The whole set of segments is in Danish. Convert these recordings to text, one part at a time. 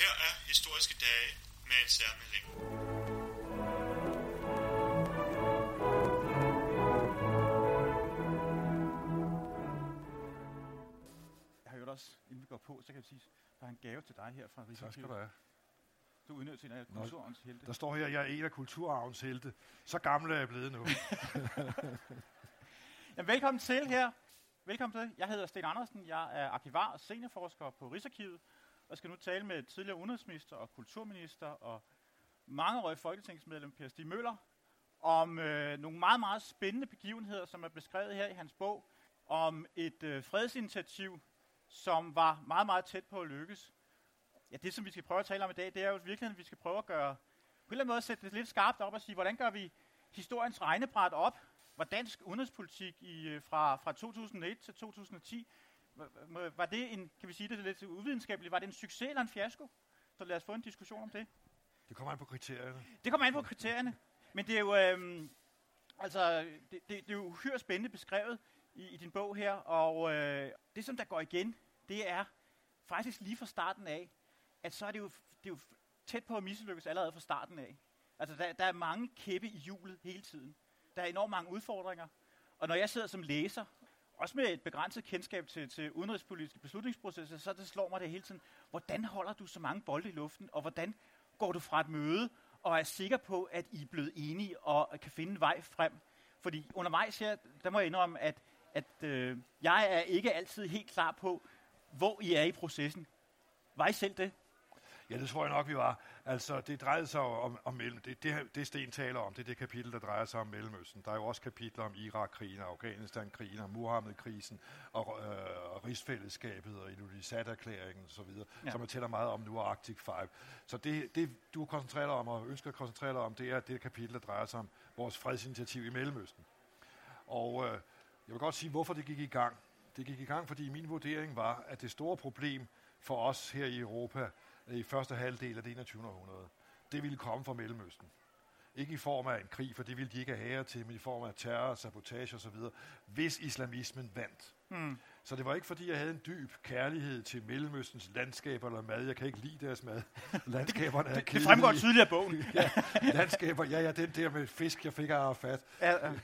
Her er historiske dage med en særmelding. Jeg har jo også, inden vi går på, så kan jeg sige, der er en gave til dig her fra Tak skal Rigsarkivet. du have. Du er udnævnt til en af Nå, kulturens helte. Der står her, at jeg er en af kulturarvens helte. Så gammel er jeg blevet nu. Jamen, velkommen til her. Velkommen til. Jeg hedder Sten Andersen. Jeg er arkivar og seniorforsker på Rigsarkivet. Og skal nu tale med tidligere udenrigsminister og kulturminister og mangeårig folketingsmedlem Per Stig Møller om øh, nogle meget, meget spændende begivenheder, som er beskrevet her i hans bog, om et øh, fredsinitiativ, som var meget, meget tæt på at lykkes. Ja, det som vi skal prøve at tale om i dag, det er jo virkelig, at vi skal prøve at gøre, på en eller anden måde sætte det lidt skarpt op og sige, hvordan gør vi historiens regnebræt op? Var dansk udenrigspolitik i, øh, fra, fra 2001 til 2010, var- var- var det en, kan vi sige det lidt uvidenskabeligt, var det en succes eller en fiasko? Så lad os få en diskussion om det. Det kommer an på kriterierne. Det kommer an på kriterierne, men det er jo, øhm, altså, det, det, det er jo uhyre spændende beskrevet i, i din bog her, og øh, det som der går igen, det er faktisk lige fra starten af, at så er det jo, det er jo tæt på at mislykkes allerede fra starten af. Altså, der, der er mange kæppe i hjulet hele tiden. Der er enormt mange udfordringer, og når jeg sidder som læser, også med et begrænset kendskab til, til udenrigspolitiske beslutningsprocesser, så det slår mig det hele tiden, hvordan holder du så mange bolde i luften, og hvordan går du fra et møde og er sikker på, at I er blevet enige og kan finde en vej frem. Fordi undervejs her, der må jeg indrømme, at, at øh, jeg er ikke altid helt klar på, hvor I er i processen. Var I selv det? Ja, det tror jeg nok, vi var. Altså, det drejede sig om, om mellem, det, det, det Sten taler om, det er det kapitel, der drejer sig om Mellemøsten. Der er jo også kapitler om Irak-krigen, Afghanistan-krigen, og Muhammed-krisen, og, øh, og rigsfællesskabet, og Ilulissat-erklæringen osv., Ja. ja. som jeg tæller meget om nu, og Arctic 5. Så det, det, du koncentrerer dig om, og ønsker at koncentrere dig om, det er det kapitel, der drejer sig om vores fredsinitiativ i Mellemøsten. Og øh, jeg vil godt sige, hvorfor det gik i gang. Det gik i gang, fordi min vurdering var, at det store problem for os her i Europa i første halvdel af det 21. århundrede, det ville komme fra Mellemøsten. Ikke i form af en krig, for det ville de ikke have herre til, men i form af terror, sabotage osv., hvis islamismen vandt. Hmm. Så det var ikke, fordi jeg havde en dyb kærlighed til Mellemøstens landskaber eller mad. Jeg kan ikke lide deres mad. Landskaberne er Det, det fremgår tydeligt af bogen. Landskaber, ja, ja, den der med fisk, jeg fik af Arafat. Ja, øh,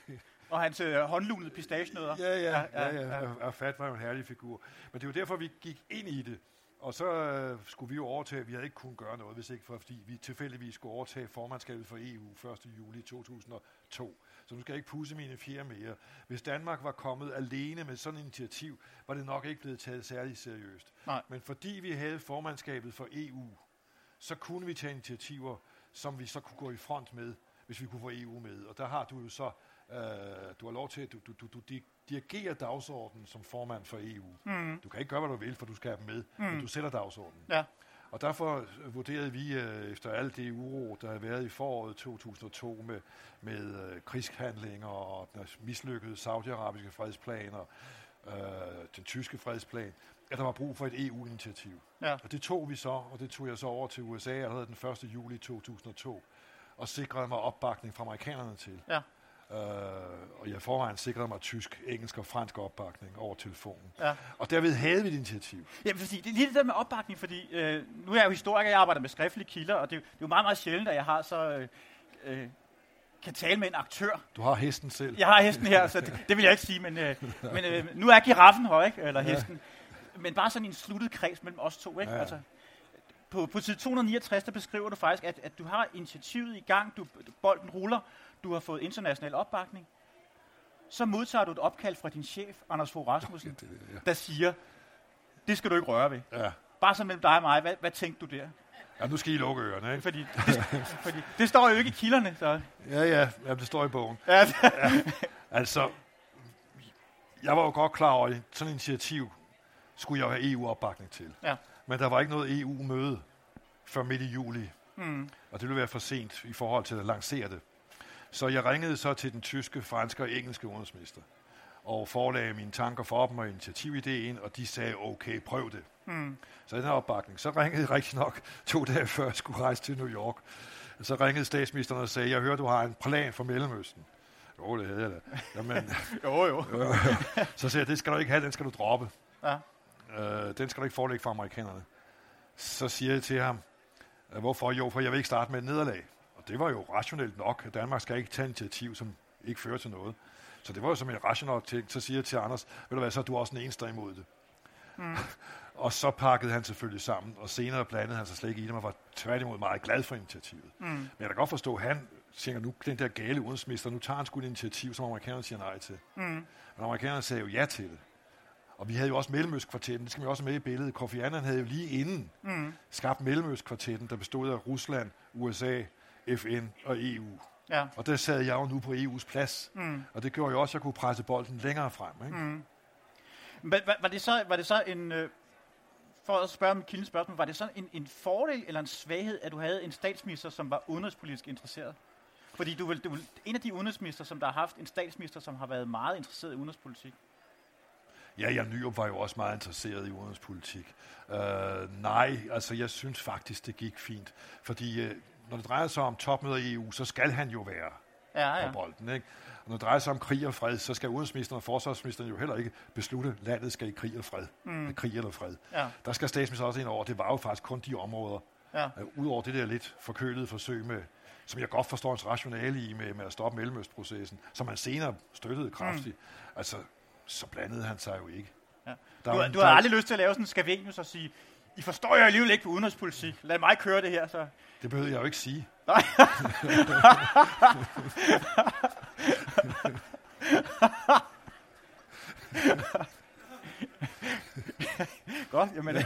og hans øh, håndlunede pistagenødder. Ja, ja, Ja, ja, ja, ja, ja. ja. Arafat var jo en herlig figur. Men det jo derfor, vi gik ind i det. Og så øh, skulle vi jo overtage, vi havde ikke kunnet gøre noget, hvis ikke for, fordi vi tilfældigvis skulle overtage formandskabet for EU 1. juli 2002. Så nu skal jeg ikke pusse mine fjerde mere. Hvis Danmark var kommet alene med sådan et initiativ, var det nok ikke blevet taget særlig seriøst. Nej. Men fordi vi havde formandskabet for EU, så kunne vi tage initiativer, som vi så kunne gå i front med, hvis vi kunne få EU med. Og der har du jo så, øh, du har lov til, at du, du, du, du di- dirigerer dagsordenen som formand for EU. Mm. Du kan ikke gøre, hvad du vil, for du skal have dem med, mm. men du sætter dagsordenen. Ja. Og derfor øh, vurderede vi, øh, efter alt det uro, der havde været i foråret 2002 med, med øh, krigshandlinger og den mislykkede saudiarabiske fredsplaner, øh, den tyske fredsplan, at der var brug for et EU-initiativ. Ja. Og det tog vi så, og det tog jeg så over til USA allerede den 1. juli 2002, og sikrede mig opbakning fra amerikanerne til. Ja. Øh, og jeg forvejen sikrede mig tysk, engelsk og fransk opbakning over telefonen. Ja. Og derved havde vi et initiativ. Ja, fordi det er lige det der med opbakning, fordi øh, nu er jeg jo historiker, jeg arbejder med skriftlige kilder, og det, er jo- det er jo meget, meget sjældent, at jeg har så øh, øh, kan tale med en aktør. Du har hesten selv. Jeg har hesten her, så det, det vil jeg ikke sige, men, øh, men øh, nu er giraffen her, ikke? eller Ja. hesten. Men bare sådan en sluttet kreds mellem os to. Ikke? Ja. Altså, på, på side 269, der beskriver du faktisk, at, at du har initiativet i gang, du, bolden ruller, du har fået international opbakning. Så modtager du et opkald fra din chef, Anders Fogh Rasmussen, Det, ja. der siger, det skal du ikke røre ved. Ja. Bare sådan mellem dig og mig, hvad, hvad tænkte du der? ja, nu skal I lukke ørerne, ikke? Fordi det, fordi det står jo ikke i kilderne. Så. Ja, ja, ja det står i bogen. Ja, Altså, jeg var jo godt klar over, at sådan et initiativ skulle jeg jo have EU-opbakning til. Ja. Men der var ikke noget EU-møde før midt i juli, mm, og det ville være for sent i forhold til at lancere det. Så jeg ringede så til den tyske, franske og engelske udenrigsminister, og forelagde mine tanker for dem og initiativideen, og de sagde, okay, prøv det. mm, Så den her opbakning. Så ringede jeg rigtig nok to dage før jeg skulle rejse til New York. Så ringede statsministeren og sagde, jeg hører, du har en plan for Mellemøsten. Jo, det havde jeg da. Jamen, Jo, jo. så siger jeg, det skal du ikke have, den skal du droppe. Ja. Øh, den skal du ikke forelægge for amerikanerne. Så siger jeg til ham, "Øh, hvorfor? Jo, for jeg vil ikke starte med et nederlag. Og det var jo rationelt nok, at Danmark skal ikke tage initiativ, som ikke fører til noget. Så det var jo som en rationelt ting. Så siger jeg til Anders, ved du hvad, så er du også den eneste, der imod det. Mm. og så pakkede han selvfølgelig sammen, og senere blandede han sig slet ikke i det, men var tværtimod meget glad for initiativet. Mm. Men jeg kan godt forstå, at han tænker nu, den der gale udenrigsminister, nu tager han sgu et initiativ, som amerikanerne siger nej til. Mm. Men amerikanerne sagde jo ja til det. Og vi havde jo også Mellemøstkvartetten, det skal vi også med i billedet. Kofi Annan havde jo lige inden mm. skabt Mellemøstkvartetten, der bestod af Rusland, USA, FN og EU. Ja. Og der sad jeg jo nu på EU's plads. Mm. Og det gjorde jo også, at jeg kunne presse bolden længere frem. Ikke? Mm. Var, var, var, det så, var det så en, øh, for at spørge om kildens spørgsmål, var det så en, en fordel eller en svaghed, at du havde en statsminister, som var udenrigspolitisk interesseret? Fordi du er vel, du en af de udenrigsminister, som der har haft en statsminister, som har været meget interesseret i udenrigspolitik. Ja, Jan Nyrup var jo også meget interesseret i udenrigspolitik. Uh, nej, altså jeg synes faktisk, det gik fint. Fordi uh, når det drejer sig om topmøder i EU, så skal han jo være Ja, på ja. bolden. Ikke? Og når det drejer sig om krig og fred, så skal udenrigsministeren og forsvarsministeren jo heller ikke beslutte, at landet skal i krig og fred. Mm. Krig eller fred. Ja. Der skal statsministeren også ind over. Det var jo faktisk kun de områder. Ja. Uh, Udover det der lidt forkølede forsøg med, som jeg godt forstår hans rationale i med, med at stoppe Mellemøstprocessen, som han senere støttede kraftigt. Mm. Altså, så blandede han sig jo ikke. Ja. Der Du, jo du har aldrig lyst til at lave sådan en skavenius og sige, I forstår jo alligevel ikke på udenrigspolitik. Lad mig køre det her, så. Det behøver jeg jo ikke sige. Godt, jamen.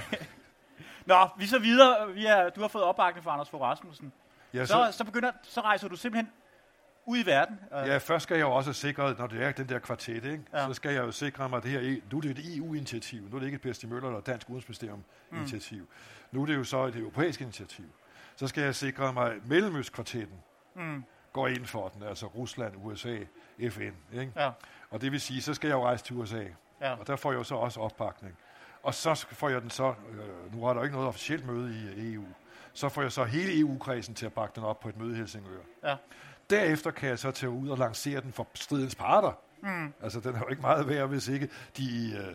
Nå, vi så videre. Vi er, du har fået opbakning fra Anders Fogh Rasmussen. Ja, Så, så, begynder, så rejser du simpelthen ud i verden. Øh, Ja, først skal jeg jo også sikre, når det er den der kvartet, ikke? Ja. Så skal jeg jo sikre mig, at det her, E- nu er det et EU-initiativ, nu er det ikke et Per Stig Møller eller Dansk Udenrigsministerium-initiativ. Mm. Nu er det jo så et europæisk initiativ. Så skal jeg sikre mig, at Mellemøstkvartetten mm. går ind for den, altså Rusland, USA, FN. Ikke? Ja. Og det vil sige, så skal jeg jo rejse til USA, Ja. og der får jeg jo så også opbakning. Og så får jeg den så, øh, nu har der jo ikke noget officielt møde i EU, så får jeg så hele EU-kredsen til at bakke den op på et møde i Helsingør. Ja. Derefter kan jeg så tage ud og lancere den for stridens parter. Mm. Altså, den er jo ikke meget værd, hvis ikke de øh,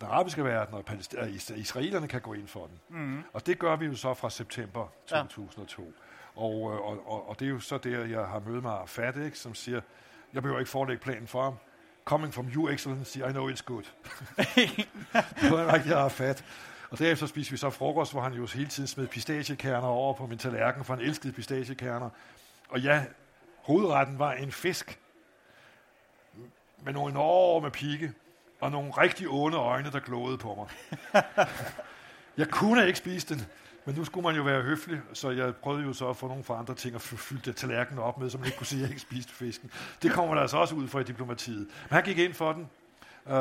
den arabiske verden og øh, is- israelerne kan gå ind for den. Mm. Og det gør vi jo så fra september Ja. 2002. Og, øh, og, og, og det er jo så der, jeg har mødt mig Arafat, ikke, som siger, jeg behøver ikke forelægge planen for ham. Coming from you, excellency, I know it's good. det var en rigtig Arafat. Og derefter spiste vi så frokost, hvor han jo hele tiden smed pistachekerner over på min tallerken, for han elskede pistachekerner. Og ja, hovedretten var en fisk med nogle enorme pigge og nogle rigtig onde øjne, der glåede på mig. jeg kunne ikke spise den, men nu skulle man jo være høflig, så jeg prøvede jo så at få nogle for andre ting og fy- fylde tallerkenen op med, så man ikke kunne sige, at jeg ikke spiste fisken. Det kommer der altså også ud fra i diplomatiet. Men han gik ind for den. Uh,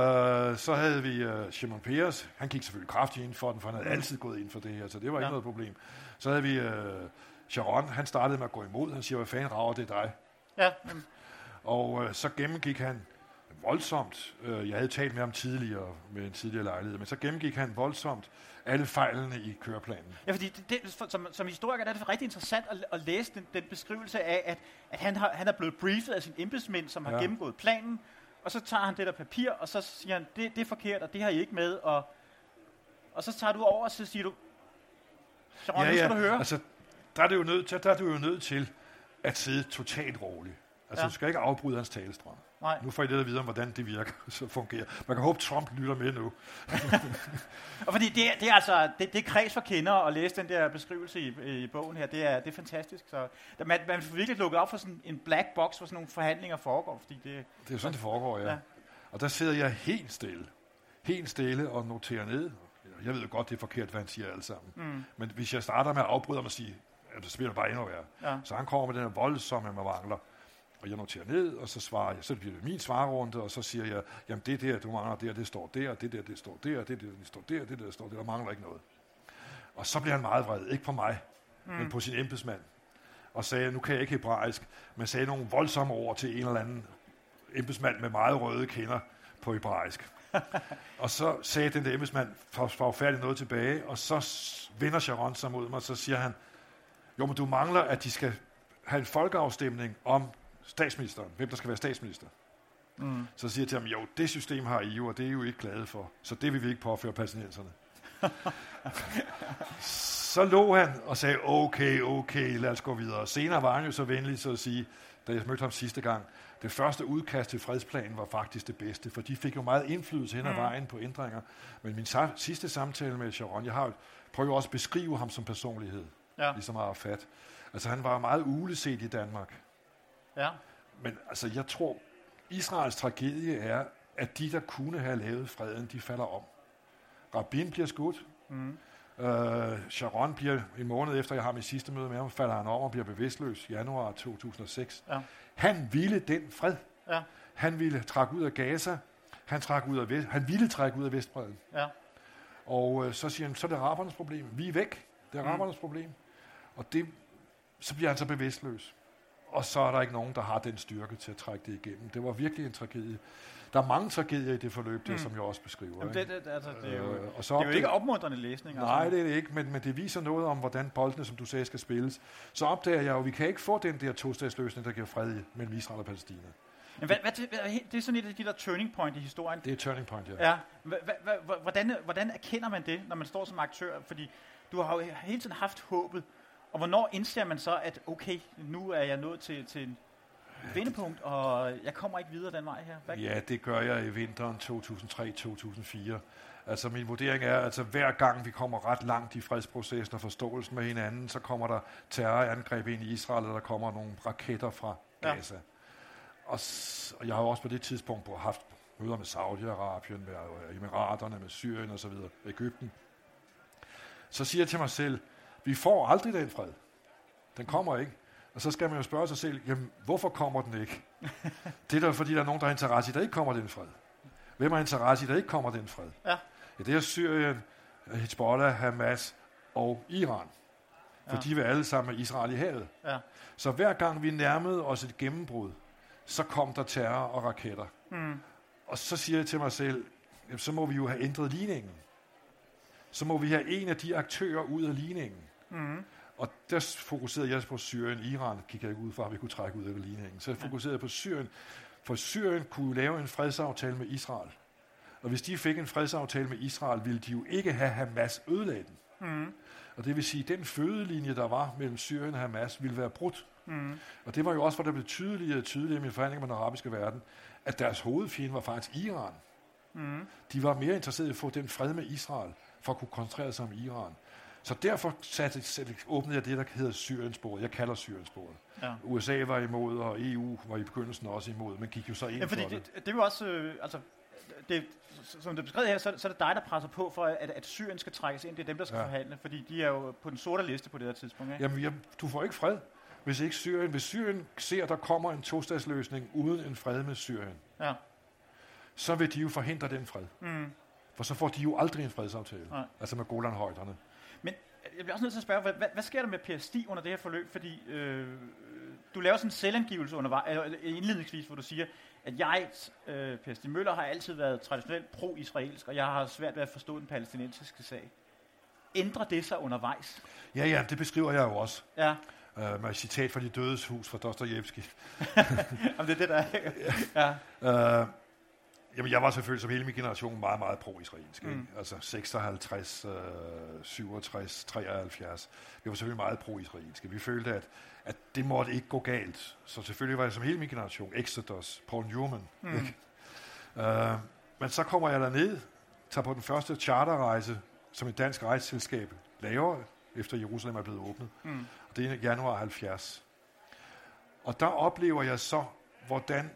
så havde vi uh, Shimon Peres. Han gik selvfølgelig kraftigt ind for den, for han havde altid gået ind for det her, så det var ikke Ja. noget problem. Så havde vi uh, Sharon. Han startede med at gå imod. Han siger, hvad fanden rager det dig? ja, Og øh, så gennemgik han voldsomt, øh, jeg havde talt med ham tidligere, med en tidligere lejlighed, men så gennemgik han voldsomt alle fejlene i køreplanen. Ja, fordi det, det, for- som, som historiker er det rigtig interessant at, at læse den, den beskrivelse af, at, at han, har, han er blevet briefet af sine embedsmænd, som har Ja. gennemgået planen, og så tager han det der papir, og så siger han, det, det er forkert, og det har I ikke med, og, og så tager du over, og så siger du, Sharon, ja, nu skal du høre. altså, der er, det jo nødt til, der er du jo nødt til at sidde totalt roligt. Altså, Ja. du skal ikke afbryde hans talestrøm. Nej. Nu får I lidt at vide om, hvordan det virker, så fungerer. Man kan håbe, Trump lytter med nu. Og fordi det, det er altså, det, det kreds for kender at læse den der beskrivelse i, i bogen her, det er, det er fantastisk. Så, der- man, man får virkelig lukket op for sådan en black box, hvor sådan nogle forhandlinger foregår, fordi det, Det er jo sådan, det foregår, ja. Ja. Og der sidder jeg helt stille. Helt stille og noterer ned. Jeg ved jo godt, det er forkert, hvad han siger alle sammen. Mm. Men hvis jeg starter med at afbryde ham og sige, at det bare endnu værre. Ja. Så han kommer med den her voldsomme mangler. Og jeg noterer ned, og så svarer jeg. Så bliver det min svarrunde, og så siger jeg, jamen det der, du mangler der, det står der, det der, det står der, det der, det står der, det der, det står der, der mangler ikke noget. Og så bliver han meget vred, ikke på mig, mm. men på sin embedsmand. Og sagde, nu kan jeg ikke hebraisk, men sagde nogle voldsomme ord til en eller anden embedsmand med meget røde kinder på hebraisk. og så sagde den der embedsmand, for, for færdig noget tilbage, og så vender Sharon sig mod mig, og så siger han, jo, men du mangler, at de skal have en folkeafstemning om statsministeren, hvem der skal være statsminister. Mm. Så siger jeg til ham, jo, det system har I jo, og det er I jo ikke glade for, så det vil vi ikke påføre palæstinenserne. så lå han og sagde, okay, okay, lad os gå videre. Senere var han jo så venlig så at sige, da jeg mødte ham sidste gang, det første udkast til fredsplanen var faktisk det bedste, for de fik jo meget indflydelse hen ad mm. vejen på ændringer. Men min sa- sidste samtale med Sharon, jeg har prøvet også at beskrive ham som personlighed, ja. ligesom Arafat. Altså han var meget uleset i Danmark. Ja. Men altså jeg tror, Israels tragedie er, at de, der kunne have lavet freden, de falder om. Rabin bliver skudt. Mm. Uh, Sharon bliver en måned efter, jeg har mit sidste møde med ham, falder han om og bliver bevidstløs i januar 2006. Ja. Han ville den fred. Ja. Han ville trække ud af Gaza. Han, træk ud af vest, han ville trække ud af Vestbredden. Ja. Og uh, så siger han, så er det arabernes problem. Vi er væk. Det er mm. arabernes problem. Og det, så bliver han så bevidstløs. Og så er der ikke nogen, der har den styrke til at trække det igennem. Det var virkelig en tragedie. Der er mange tragedier i det forløb, der, mm. som jeg også beskriver. Jamen, det, det, altså, det, er jo, øh, og så det er jo ikke opmuntrende læsning. Altså. Nej, det er det ikke, men, men det viser noget om, hvordan boldene, som du sagde, skal spilles. Så opdager jeg jo, at vi kan ikke få den der to-statsløsning, der giver fred mellem Israel og Palæstina. Men hvad, hvad, det er sådan et af de der turning point i historien. Det er turning point, ja. ja. Hvordan, hvordan erkender man det, når man står som aktør? Fordi du har jo hele tiden haft håbet, og hvornår indser man så, at okay, nu er jeg nået til, til en vendepunkt, og jeg kommer ikke videre den vej her? Hvad? Ja, det gør jeg i vinteren 2003-2004. Altså min vurdering er, at altså, hver gang vi kommer ret langt i fredsprocessen og forståelsen med hinanden, så kommer der terrorangreb ind i Israel, og der kommer nogle raketter fra Gaza. Ja. Og, og jeg har også på det tidspunkt haft møder med Saudi-Arabien, med Emiraterne, med Syrien osv., Ægypten. Så siger jeg til mig selv, vi får aldrig den fred. Den kommer ikke. Og så skal man jo spørge sig selv, jamen, hvorfor kommer den ikke? det er da fordi, der er nogen, der har interesse i, der ikke kommer den fred. Hvem har interesse i, der ikke kommer den fred? Ja. ja det er Syrien, Hezbollah, Hamas og Iran. For ja. de vil alle sammen med Israel i havet. Ja. Så hver gang vi nærmede os et gennembrud, så kom der terror og raketter. Mm. Og så siger jeg til mig selv, jamen, så må vi jo have ændret ligningen. Så må vi have en af de aktører ud af ligningen. Mm. Og der fokuserede jeg på Syrien. Iran gik jeg ikke ud fra, at vi kunne trække ud af ligningen. Så jeg fokuserede på Syrien. For Syrien kunne lave en fredsaftale med Israel. Og hvis de fik en fredsaftale med Israel, ville de jo ikke have Hamas ødelagt den. Mm. Og det vil sige, at den fødelinje, der var mellem Syrien og Hamas, ville være brudt. Mm. Og det var jo også, hvor der blev tydeligere og tydeligere i min forhandlinger med den arabiske verden, at deres hovedfjende var faktisk Iran. Mm. De var mere interesserede i at få den fred med Israel, for at kunne koncentrere sig om Iran. Så derfor satte, satte, åbnede jeg det, der hedder Syriensbordet. Jeg kalder Syriensbordet. Ja. USA var imod, og EU var i begyndelsen også imod, men gik jo så ind ja, fordi for det. Det, det var også, øh, altså, det, som det er beskrevet her, så, så er det dig, der presser på for, at, at Syrien skal trækkes ind. Det er dem, der skal ja. forhandle, fordi de er jo på den sorte liste på det her tidspunkt. Ikke? Jamen, jamen, du får ikke fred, hvis ikke Syrien... Hvis Syrien ser, at der kommer en tostatsløsning uden en fred med Syrien, ja. så vil de jo forhindre den fred. Mm. For så får de jo aldrig en fredsaftale. Nej. Altså med Golanhøjderne. Men jeg bliver også nødt til at spørge, hvad, hvad sker der med Stig under det her forløb? Fordi øh, du laver sådan en selvangivelse under, øh, indledningsvis, hvor du siger, at jeg, øh, Stig Møller, har altid været traditionelt pro-israelsk, og jeg har svært ved at forstå den palæstinensiske sag. Ændrer det sig undervejs? Ja, ja, det beskriver jeg jo også. Ja. Uh, med et citat fra De Dødes Hus fra Dostojevski. Om det er det, der er. ja. Uh, Jamen, jeg var selvfølgelig som hele min generation meget, meget pro-israelsk. Mm. Altså 56, øh, 67, 73. Vi var selvfølgelig meget pro-israelske. Vi følte, at, at det måtte ikke gå galt. Så selvfølgelig var jeg som hele min generation, Exodus, Paul Newman. Mm. Ikke? Uh, men så kommer jeg derned, tager på den første charterrejse, som et dansk rejseselskab laver, efter Jerusalem er blevet åbnet. Mm. Og det er januar 70. Og der oplever jeg så, hvordan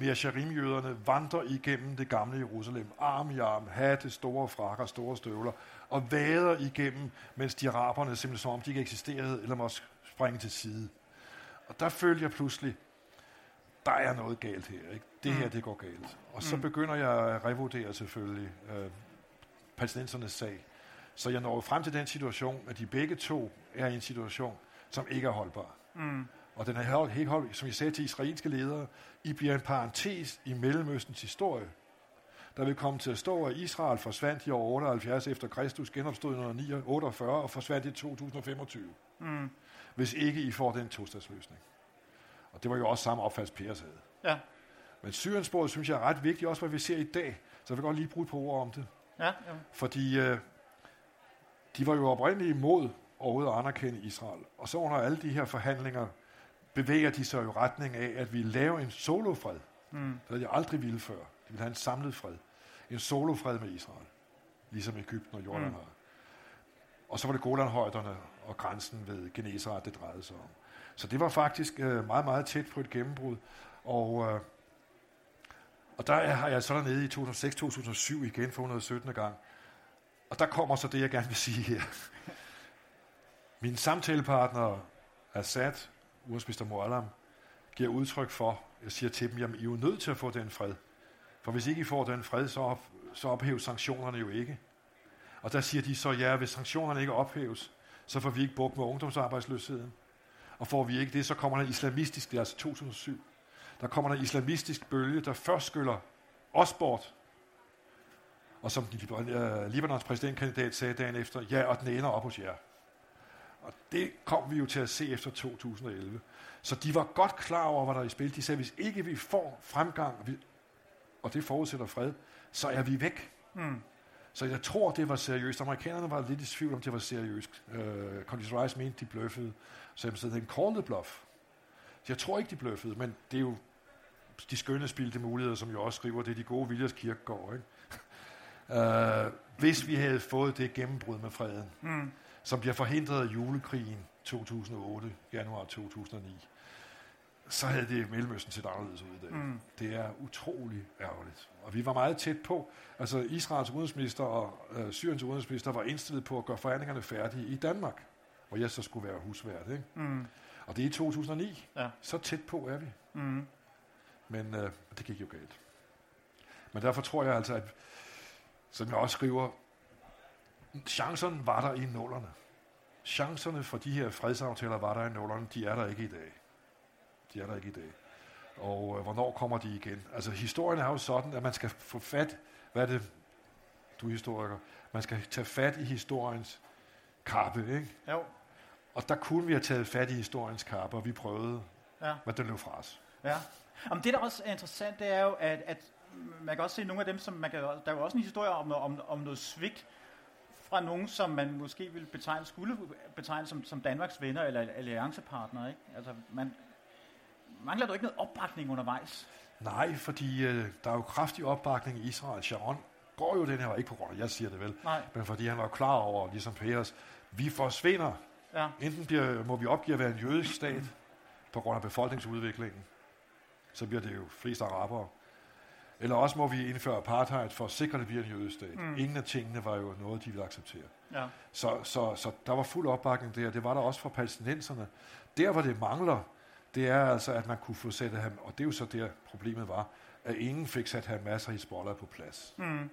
Mersharim-jøderne vandrer igennem det gamle Jerusalem, arm i arm, hatte, store frakker, store støvler, og vader igennem, mens de araberne simpelthen som om de ikke eksisterede, eller måtte springe til side. Og der følger jeg pludselig, der er noget galt her. Ikke? Det her, mm. det går galt. Og så mm. begynder jeg at revurdere selvfølgelig øh, palæstinensernes sag. Så jeg når frem til den situation, at de begge to er i en situation, som ikke er holdbar. Mm. Og den er helt hold, som jeg sagde til israelske ledere, I bliver en parentes i Mellemøstens historie. Der vil komme til at stå, at Israel forsvandt i år 78 efter Kristus, genopstod i 1948 og forsvandt i 2025. Mm. Hvis ikke I får den tostadsløsning. Og det var jo også samme opfattelse, Pers havde. Ja. Men Syriensbordet synes jeg er ret vigtigt, også hvad vi ser i dag. Så jeg vil godt lige bruge et par ord om det. Ja, ja. Fordi øh, de var jo oprindeligt imod overhovedet at anerkende Israel. Og så under alle de her forhandlinger bevæger de sig jo i retning af, at vi laver en solofred. Mm. Det havde jeg aldrig ville før. De ville have en samlet fred. En solofred med Israel. Ligesom Ægypten og Jordan Mm. har. Og så var det Golanhøjderne og grænsen ved Genesaret, det drejede sig om. Så det var faktisk øh, meget, meget tæt på et gennembrud. Og, øh, og der er, har jeg så dernede i 2006-2007 igen for 117. gang. Og der kommer så det, jeg gerne vil sige her. Min samtalepartner Assad, udenrigsminister Moallam, giver udtryk for, jeg siger til dem, jamen I er jo nødt til at få den fred. For hvis ikke I får den fred, så, op, så ophæves sanktionerne jo ikke. Og der siger de så, ja, hvis sanktionerne ikke ophæves, så får vi ikke bukt med ungdomsarbejdsløsheden. Og får vi ikke det, så kommer der islamistisk, det er altså 2007, der kommer der islamistisk bølge, der først skyller os bort. Og som øh, Libanons præsidentkandidat sagde dagen efter, ja, og den ender op hos jer. Og det kom vi jo til at se efter 2011. Så de var godt klar over, hvad der er i spil. De sagde, hvis ikke vi får fremgang, og det forudsætter fred, så er vi væk. Mm. Så jeg tror, det var seriøst. Amerikanerne var lidt i tvivl om, det var seriøst. Uh, Condoleezza Rice mente, de bløffede. Så jeg sagde, call the bluff. Så jeg tror ikke, de bløffede, men det er jo de skønne spildte muligheder, som jo også skriver, det er de gode viljers kirkegård. Ikke? Uh, hvis vi havde fået det gennembrud med freden, Mm. Som bliver forhindret af julekrigen 2008, januar 2009, så havde det Mellemøsten set anderledes ud i dag. Mm. Det er utrolig ærgerligt. Og vi var meget tæt på. Altså Israels udenrigsminister og øh, Syriens udenrigsminister var indstillet på at gøre forhandlingerne færdige i Danmark, hvor jeg så skulle være husvært. Ikke? Mm. Og det er i 2009. Ja. Så tæt på er vi. Mm. Men øh, det gik jo galt. Men derfor tror jeg altså, at, som jeg også skriver, chancerne var der i nullerne. Chancerne for de her fredsaftaler var der i nullerne, de er der ikke i dag. De er der ikke i dag. Og øh, hvornår kommer de igen? Altså historien er jo sådan, at man skal få fat, hvad er det, du er historiker, man skal tage fat i historiens kappe, ikke? Jo. Og der kunne vi have taget fat i historiens kappe, og vi prøvede, Ja. men den løb fra os. Ja. Om det, der også er interessant, det er jo, at, at man kan også se nogle af dem, som man kan, der er jo også en historie om, om, om noget svigt fra nogen, som man måske ville betegne, skulle betegne som, som Danmarks venner eller alliancepartnere. Ikke? Altså, man, mangler du ikke noget opbakning undervejs? Nej, fordi øh, der er jo kraftig opbakning i Israel. Sharon går jo den her, ikke på grund af, jeg siger det vel, Nej. men fordi han var klar over, ligesom Peres, vi forsvinder. Ja. Enten bliver, må vi opgive at være en jødisk stat, på grund af befolkningsudviklingen, så bliver det jo flest arabere. Eller også må vi indføre apartheid for at sikre, at det bliver en jødisk stat. Mm. Ingen af tingene var jo noget, de ville acceptere. Ja. Så, så, så der var fuld opbakning der. Det var der også fra palæstinenserne. Der, hvor det mangler, det er altså, at man kunne få sat ham, og det er jo så der problemet var, at ingen fik sat Hamas og Hezbollah på plads. Mm.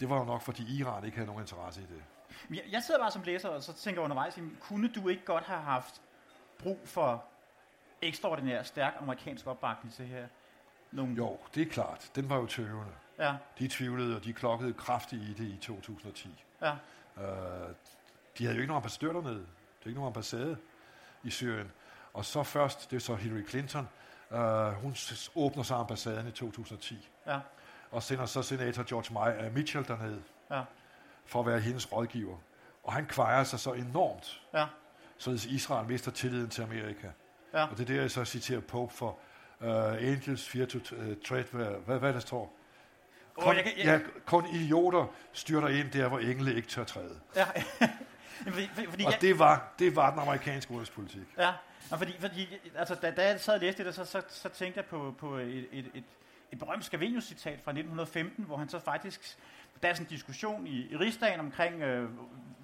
Det var jo nok, fordi Iran ikke havde nogen interesse i det. Jeg, jeg sidder bare som læser, og så tænker jeg undervejs, kunne du ikke godt have haft brug for ekstraordinær stærk amerikansk opbakning til her? Nogle, Jo, det er klart. Den var jo tøvende. Ja, De tvivlede, og de klokkede kraftigt i det i 2010. ja, Uh, de havde jo ikke nogen ambassadør dernede. Det er ikke nogen ambassade i Syrien. Og så først, det er så Hillary Clinton, uh, hun åbner så ambassaden i 2010. ja, Og sender så senator George May, uh, Mitchell derned, ja, for at være hendes rådgiver. Og han kvejer sig så enormt, ja, således Israel mister tilliden til Amerika. ja. Og det er der, jeg så citerer Pope for uh, Angels fear to uh, tread, hvad, hvad, der står. Kun, jeg kan- jeg- ja, kun idioter styrter ind der, hvor engle ikke tør træde. ja. Fordi, fordi Og jeg, det var, det var den amerikanske udenrigspolitik. Ja, og fordi, fordi altså, da, da jeg sad og læste det, så, så, så tænkte jeg på, på et, et, et, et berømt Scavenius-citat fra 1915, hvor han så faktisk, der er sådan en diskussion i, i rigsdagen omkring, øh,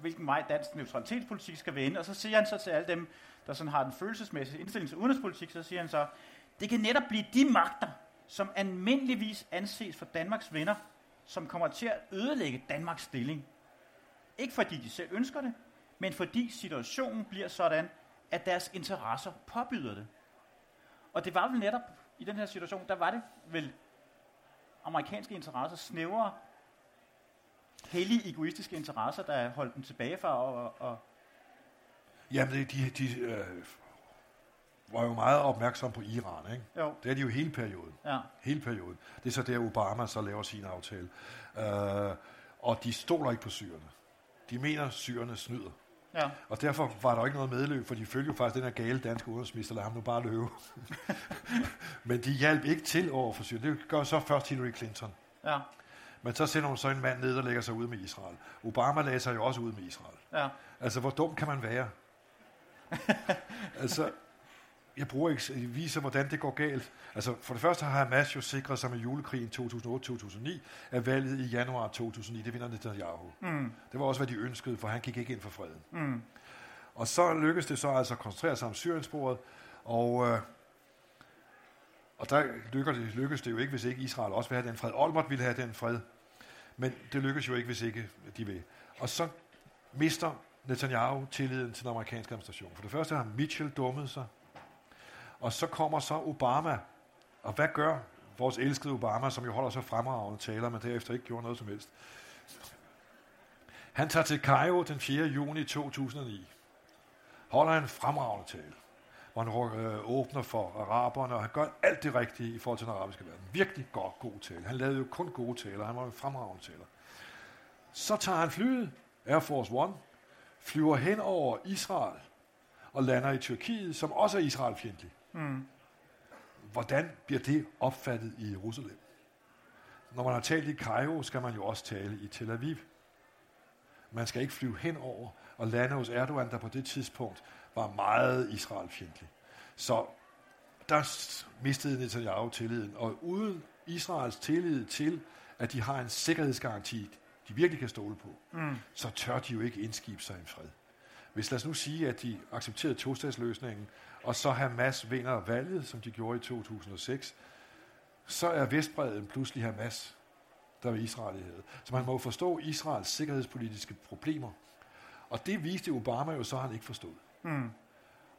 hvilken vej dansk neutralitetspolitik skal vende, og så siger han så til alle dem, der sådan har den følelsesmæssige indstilling til udenrigspolitik, så siger han så, det kan netop blive de magter, som almindeligvis anses for Danmarks venner, som kommer til at ødelægge Danmarks stilling. Ikke fordi de selv ønsker det, men fordi situationen bliver sådan, at deres interesser påbyder det. Og det var vel netop i den her situation, der var det vel amerikanske interesser, snævere, hellige, egoistiske interesser, der holdt dem tilbage fra at... Og, og, Jamen, det, de, de, øh, var jo meget opmærksom på Iran, ikke? Jo. Det er de jo hele perioden. Ja. Hele perioden. Det er så der, Obama så laver sin aftale. Uh, og de stoler ikke på syrerne. De mener, at syrerne snyder. Ja. Og derfor var der ikke noget medløb, for de følte jo faktisk den her gale danske udenrigsminister, lad ham nu bare løbe. Men de hjalp ikke til over for Syrien. Det gør så først Hillary Clinton. Ja. Men så sender hun så en mand ned, der lægger sig ud med Israel. Obama lagde sig jo også ud med Israel. Ja. Altså, hvor dum kan man være? altså, jeg bruger ikke, jeg viser, hvordan det går galt. Altså, for det første har Hamas jo sikret sig med julekrigen 2008-2009, at valget i januar 2009, det vinder Netanyahu. Mm. Det var også, hvad de ønskede, for han gik ikke ind for freden. Mm. Og så lykkedes det så altså at koncentrere sig om Syriensporet, og, øh, og der lykkedes det, lykkedes det jo ikke, hvis ikke Israel også ville have den fred. Olmert ville have den fred, men det lykkedes jo ikke, hvis ikke de vil. Og så mister Netanyahu tilliden til den amerikanske administration. For det første har Mitchell dummet sig, og så kommer så Obama. Og hvad gør vores elskede Obama, som jo holder så fremragende taler, men derefter ikke gjorde noget som helst? Han tager til Cairo den 4. juni 2009. Holder en fremragende tale, hvor han øh, åbner for araberne, og han gør alt det rigtige i forhold til den arabiske verden. Virkelig godt god tale. Han lavede jo kun gode taler. Han var en fremragende taler. Så tager han flyet, Air Force One, flyver hen over Israel og lander i Tyrkiet, som også er Israel-fjendtlig. Mm. Hvordan bliver det opfattet i Jerusalem? Når man har talt i Cairo, skal man jo også tale i Tel Aviv. Man skal ikke flyve hen over og lande hos Erdogan, der på det tidspunkt var meget Israel-fjendtlig. Så der mistede Netanyahu tilliden, og uden Israels tillid til, at de har en sikkerhedsgaranti, de virkelig kan stole på, Mm. så tør de jo ikke indskibe sig en fred. Hvis lad os nu sige, at de accepterede tostatsløsningen, og så Hamas vinder valget, som de gjorde i 2006, så er Vestbreden pludselig Hamas, der er Israel i. Så man må jo forstå Israels sikkerhedspolitiske problemer. Og det viste Obama jo så, han ikke forstod. Mm.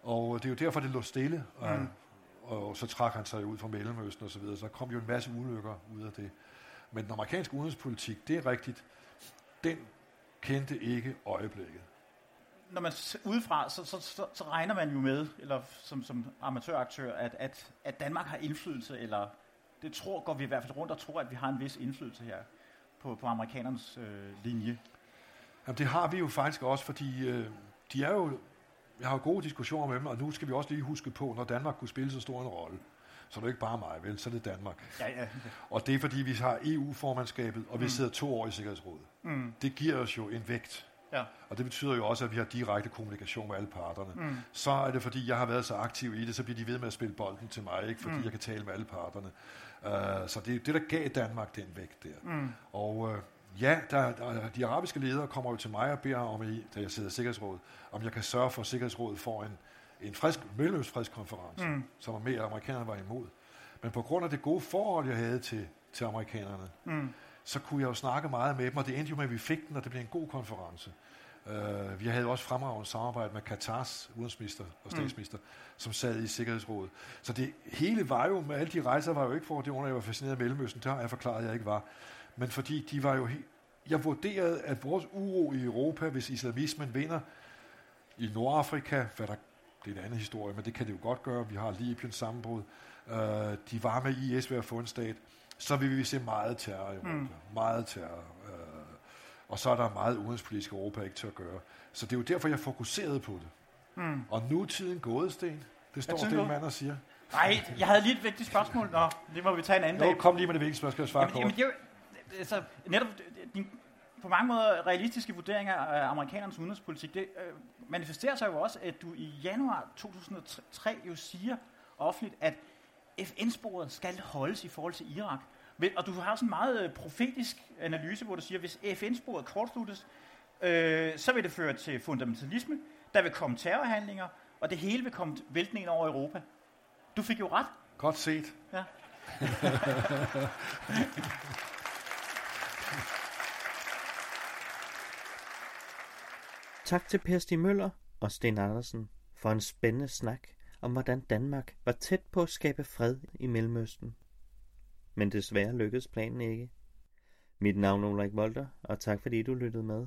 Og det er jo derfor, det lå stille, og, Mm. og så trak han sig ud fra Mellemøsten og så videre. Så kom jo en masse ulykker ud af det. Men den amerikanske udenrigspolitik, det er rigtigt, den kendte ikke øjeblikket. Når man udefra, så, så, så, så regner man jo med, eller som, som amatøraktør, at, at, at Danmark har indflydelse, eller det tror, går vi i hvert fald rundt og tror, at vi har en vis indflydelse her på, på amerikanernes øh, linje. Jamen, det har vi jo faktisk også, fordi øh, de er jo, jeg har jo gode diskussioner med dem, og nu skal vi også lige huske på, når Danmark kunne spille så stor en rolle, så er det ikke bare mig, vel, så er det Danmark. Ja, ja. Og det er fordi, vi har EU-formandskabet, og vi Mm. sidder to år i Sikkerhedsrådet. Mm. Det giver os jo en vægt. Ja. Og det betyder jo også, at vi har direkte kommunikation med alle parterne. Mm. Så er det, fordi jeg har været så aktiv i det, så bliver de ved med at spille bolden til mig, ikke? fordi Mm. jeg kan tale med alle parterne. Uh, så det er det, der gav Danmark den vægt der. Mm. Og uh, ja, der, der, de arabiske ledere kommer jo til mig og beder om, i, da jeg sidder i Sikkerhedsrådet, om jeg kan sørge for, at Sikkerhedsrådet får en, en frisk, mellemøstfredskonference, Mm. som er at amerikanerne var imod. Men på grund af det gode forhold, jeg havde til, til amerikanerne, Mm. Så kunne jeg jo snakke meget med dem, og det endte jo med, at vi fik den, og det blev en god konference. Uh, vi havde også fremragende samarbejde med Katars udenrigsminister og statsminister, mm. som sad i Sikkerhedsrådet. Så det hele var jo, med alle de rejser, var jo ikke for, det under, jeg var fascineret af Mellemøsten, det har jeg forklaret, at jeg ikke var. Men fordi de var jo he- jeg vurderede, at vores uro i Europa, hvis islamismen vinder i Nordafrika, hvad der, det er en anden historie, men det kan det jo godt gøre, vi har Libyens sammenbrud, uh, de var med IS ved at få en stat, så vil vi se meget terror i Europa. Mm. Meget terror. Uh, og så er der meget udenrigspolitisk Europa ikke til at gøre. Så det er jo derfor, jeg fokuserede på det. Mm. Og nu er tiden gået, Sten. Det står gået? mand og siger. Nej, jeg havde lige et vigtigt spørgsmål. Nå, det må vi tage en anden Jo, dag. kom lige med det vigtigste spørgsmål, jeg svare Jamen, kort. jamen, det altså, netop din, på mange måder realistiske vurderinger af amerikanernes udenrigspolitik, det øh, manifesterer sig jo også, at du i januar 2003 jo siger offentligt, at FN-sporet skal holdes i forhold til Irak. Vel, Og du har sådan en meget øh, profetisk analyse, hvor du siger, at hvis FN-sporet kortsluttes, øh, så vil det føre til fundamentalisme, der vil komme terrorhandlinger, og det hele vil komme væltende ind over Europa. Du fik jo ret. Godt set. Ja. Tak til Per Stig Møller og Sten Andersen for en spændende snak om, hvordan Danmark var tæt på at skabe fred i Mellemøsten. Men desværre lykkedes planen ikke. Mit navn er Ulrik Volter, og tak fordi du lyttede med.